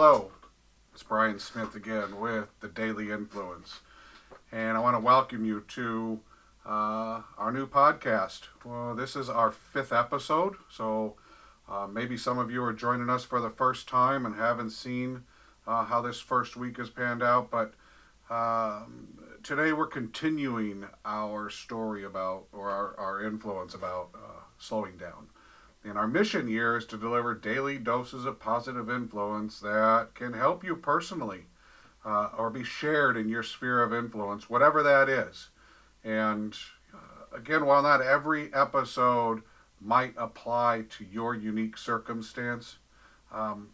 Hello, it's Brian Smith again with the Daily Influence, and I want to welcome you to uh, our new podcast. Well, this is our fifth episode, so uh, maybe some of you are joining us for the first time and haven't seen uh, how this first week has panned out, but um, today we're continuing our story about, or our, our influence about uh, slowing down. And our mission here is to deliver daily doses of positive influence that can help you personally uh, or be shared in your sphere of influence, whatever that is. And uh, again, while not every episode might apply to your unique circumstance, um,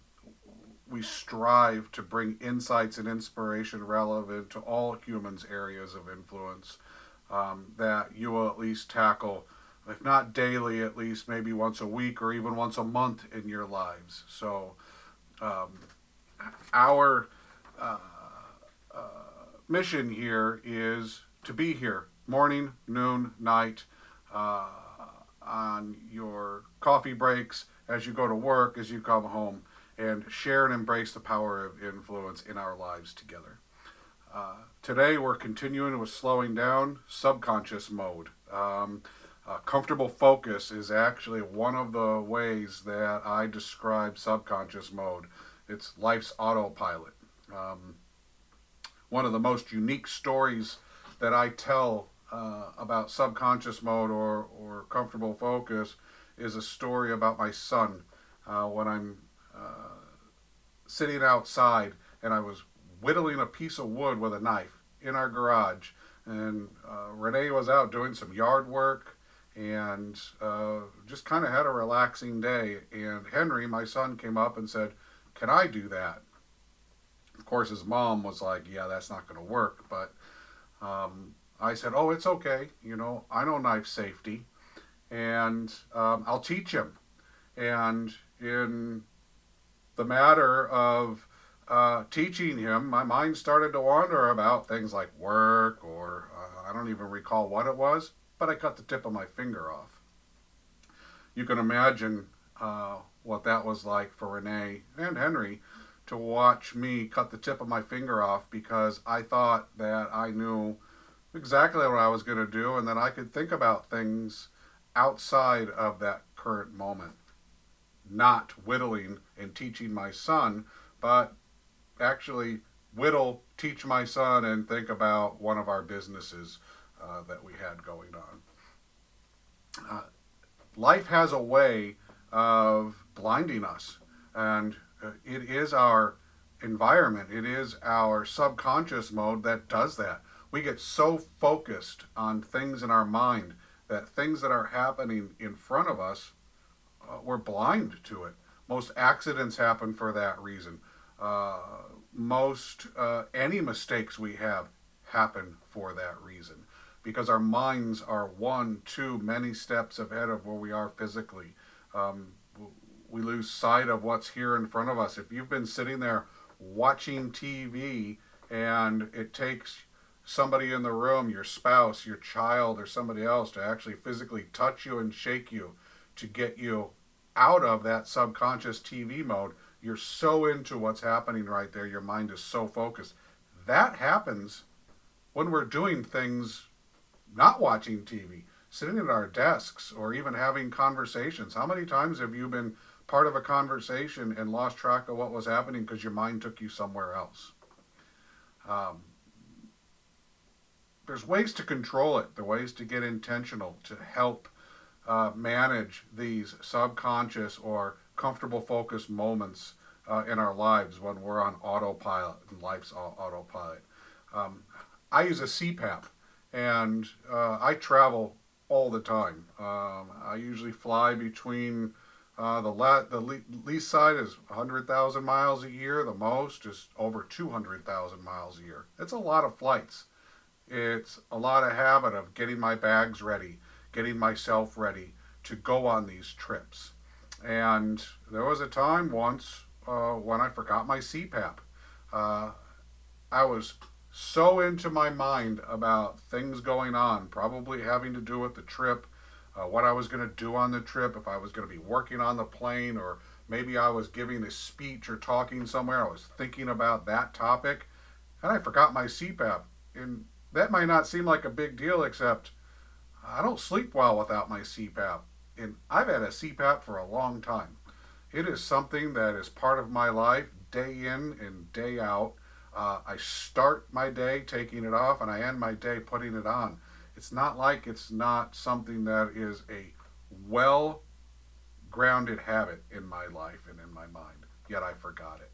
we strive to bring insights and inspiration relevant to all humans' areas of influence um, that you will at least tackle if not daily, at least maybe once a week or even once a month in your lives. So, um, our uh, uh, mission here is to be here morning, noon, night, uh, on your coffee breaks, as you go to work, as you come home, and share and embrace the power of influence in our lives together. Uh, today, we're continuing with slowing down subconscious mode. Um, uh, comfortable focus is actually one of the ways that I describe subconscious mode. It's life's autopilot. Um, one of the most unique stories that I tell uh, about subconscious mode or, or comfortable focus is a story about my son uh, when I'm uh, sitting outside and I was whittling a piece of wood with a knife in our garage. And uh, Renee was out doing some yard work and uh, just kind of had a relaxing day. And Henry, my son, came up and said, Can I do that? Of course, his mom was like, Yeah, that's not going to work. But um, I said, Oh, it's okay. You know, I know knife safety, and um, I'll teach him. And in the matter of uh, teaching him, my mind started to wander about things like work, or uh, I don't even recall what it was but I cut the tip of my finger off. You can imagine uh, what that was like for Renee and Henry to watch me cut the tip of my finger off because I thought that I knew exactly what I was going to do and that I could think about things outside of that current moment. Not whittling and teaching my son, but actually whittle, teach my son, and think about one of our businesses uh, that we had going on. Life has a way of blinding us, and uh, it is our environment, it is our subconscious mode that does that. We get so focused on things in our mind that things that are happening in front of us, uh, we're blind to it. Most accidents happen for that reason. Uh, most uh, any mistakes we have happen for that reason because our minds are one, two, many steps ahead of where we are physically. Um, we lose sight of what's here in front of us. If you've been sitting there watching TV and it takes somebody in the room, your spouse, your child, or somebody else, to actually physically touch you and shake you to get you out of that subconscious TV mode, you're so into what's happening right there, your mind is so focused. That happens when we're doing things not watching TV, sitting at our desks, or even having conversations. How many times have you been part of a conversation and lost track of what was happening because your mind took you somewhere else? Um, there's ways to control it, there ways to get intentional to help uh, manage these subconscious or comfortable focus moments uh, in our lives when we're on autopilot and life's autopilot. Um, I use a CPAP and uh, I travel all the time. Um, I usually fly between uh, the la- the le- least side is 100,000 miles a year. The most is over 200,000 miles a year. It's a lot of flights. It's a lot of habit of getting my bags ready, getting myself ready to go on these trips. And there was a time once uh, when I forgot my CPAP. Uh, I was so into my mind about things going on, probably having to do with the trip, uh, what I was going to do on the trip, if I was going to be working on the plane or maybe I was giving a speech or talking somewhere, I was thinking about that topic, and I forgot my CPAP. And that might not seem like a big deal, except I don't sleep well without my CPAP. And I've had a CPAP for a long time. It is something that is part of my life day in and day out. Uh, I start my day taking it off and I end my day putting it on. It's not like it's not something that is a well grounded habit in my life and in my mind, yet I forgot it.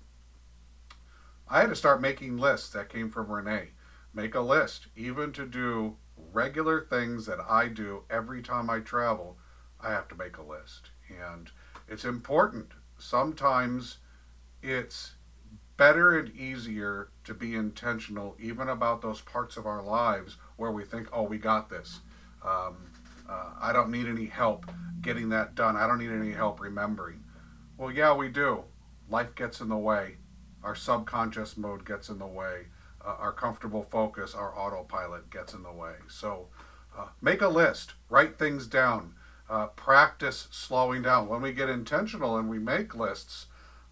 I had to start making lists that came from Renee. Make a list, even to do regular things that I do every time I travel, I have to make a list. And it's important. Sometimes it's better and easier to be intentional, even about those parts of our lives where we think, oh, we got this. Um, uh, I don't need any help getting that done. I don't need any help remembering. Well, yeah, we do. Life gets in the way. Our subconscious mode gets in the way. Uh, our comfortable focus, our autopilot gets in the way. So uh, make a list, write things down, uh, practice slowing down. When we get intentional and we make lists,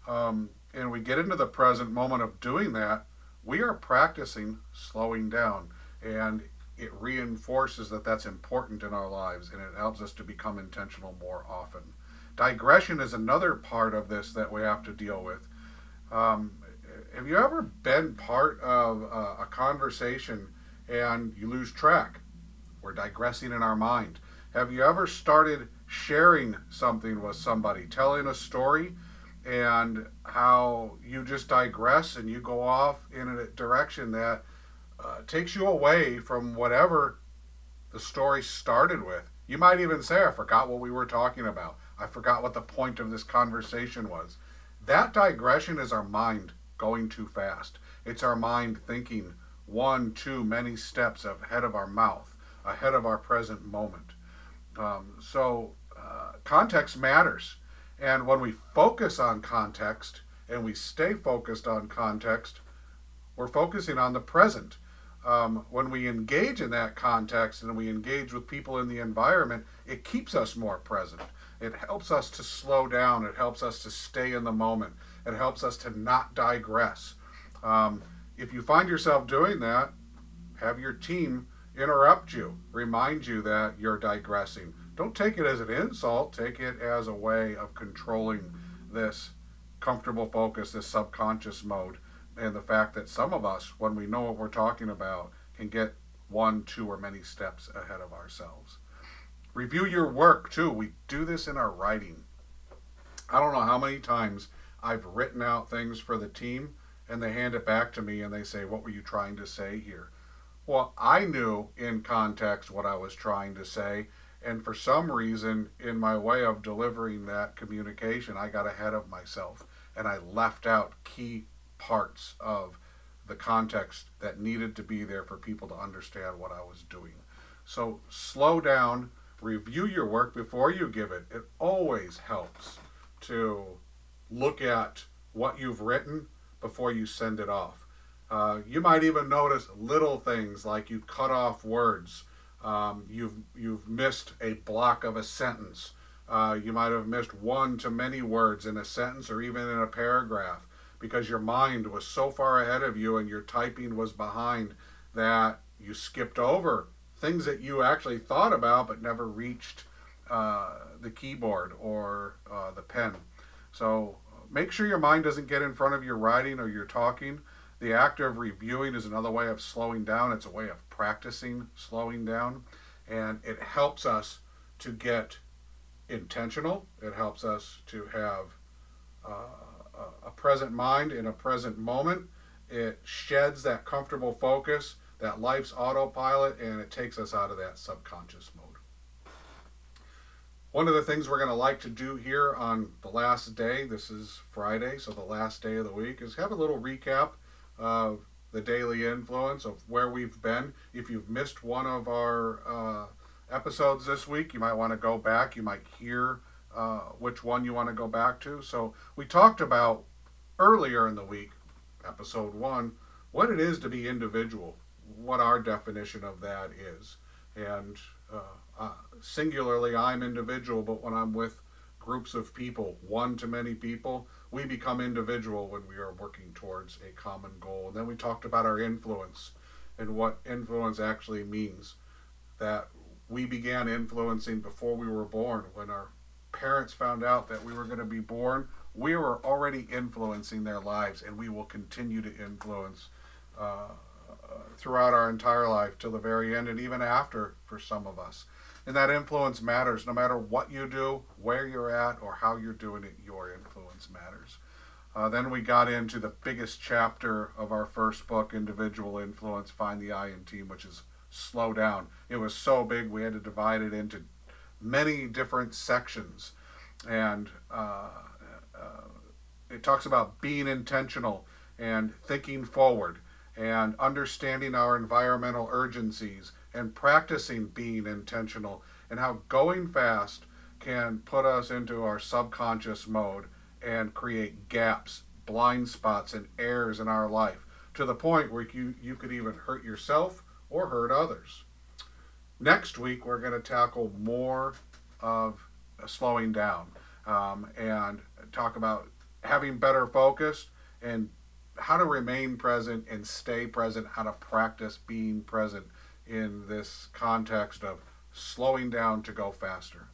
um, and we get into the present moment of doing that, we are practicing slowing down. And it reinforces that that's important in our lives and it helps us to become intentional more often. Digression is another part of this that we have to deal with. Um, have you ever been part of a, a conversation and you lose track? We're digressing in our mind. Have you ever started sharing something with somebody, telling a story? And how you just digress and you go off in a direction that uh, takes you away from whatever the story started with. You might even say, I forgot what we were talking about. I forgot what the point of this conversation was. That digression is our mind going too fast. It's our mind thinking one, too many steps ahead of our mouth, ahead of our present moment. Um, so, uh, context matters. And when we focus on context and we stay focused on context, we're focusing on the present. Um, when we engage in that context and we engage with people in the environment, it keeps us more present. It helps us to slow down. It helps us to stay in the moment. It helps us to not digress. Um, if you find yourself doing that, have your team interrupt you, remind you that you're digressing, don't take it as an insult, take it as a way of controlling this comfortable focus, this subconscious mode, and the fact that some of us, when we know what we're talking about, can get one, two, or many steps ahead of ourselves. Review your work too. We do this in our writing. I don't know how many times I've written out things for the team and they hand it back to me and they say, What were you trying to say here? Well, I knew in context what I was trying to say, and for some reason, in my way of delivering that communication, I got ahead of myself and I left out key parts of the context that needed to be there for people to understand what I was doing. So slow down, review your work before you give it. It always helps to look at what you've written before you send it off. Uh, you might even notice little things like you cut off words um, you've you've missed a block of a sentence. Uh, you might have missed one to many words in a sentence or even in a paragraph because your mind was so far ahead of you and your typing was behind that you skipped over things that you actually thought about but never reached uh, the keyboard or uh, the pen. So make sure your mind doesn't get in front of your writing or your talking. The act of reviewing is another way of slowing down. It's a way of practicing slowing down, and it helps us to get intentional. It helps us to have uh, a present mind in a present moment. It sheds that comfortable focus, that life's autopilot, and it takes us out of that subconscious mode. One of the things we're going to like to do here on the last day, this is Friday, so the last day of the week, is have a little recap of the daily influence of where we've been. If you've missed one of our uh, episodes this week, you might want to go back. You might hear uh, which one you want to go back to. So, we talked about earlier in the week, episode one, what it is to be individual, what our definition of that is. And uh, uh singularly, I'm individual, but when I'm with groups of people, one to many people. We become individual when we are working towards a common goal. And then we talked about our influence and what influence actually means. That we began influencing before we were born. When our parents found out that we were going to be born, we were already influencing their lives, and we will continue to influence uh, throughout our entire life till the very end, and even after for some of us. And that influence matters no matter what you do, where you're at, or how you're doing it, your influence matters. Uh, then we got into the biggest chapter of our first book, Individual Influence Find the I in Team, which is slow down. It was so big we had to divide it into many different sections. And uh, uh, it talks about being intentional and thinking forward and understanding our environmental urgencies and practicing being intentional and how going fast can put us into our subconscious mode and create gaps, blind spots, and errors in our life to the point where you, you could even hurt yourself or hurt others. Next week, we're going to tackle more of slowing down um, and talk about having better focus and how to remain present and stay present, how to practice being present in this context of slowing down to go faster.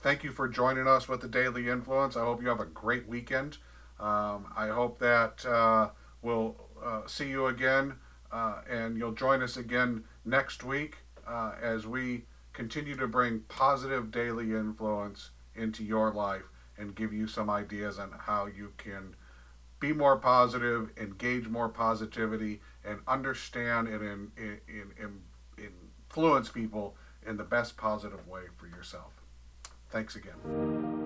Thank you for joining us with the Daily Influence. I hope you have a great weekend. Um, I hope that uh, we'll uh, see you again uh, and you'll join us again next week uh, as we continue to bring positive daily influence into your life and give you some ideas on how you can be more positive, engage more positivity, and understand and in, in, in, influence people in the best positive way for yourself. Thanks again.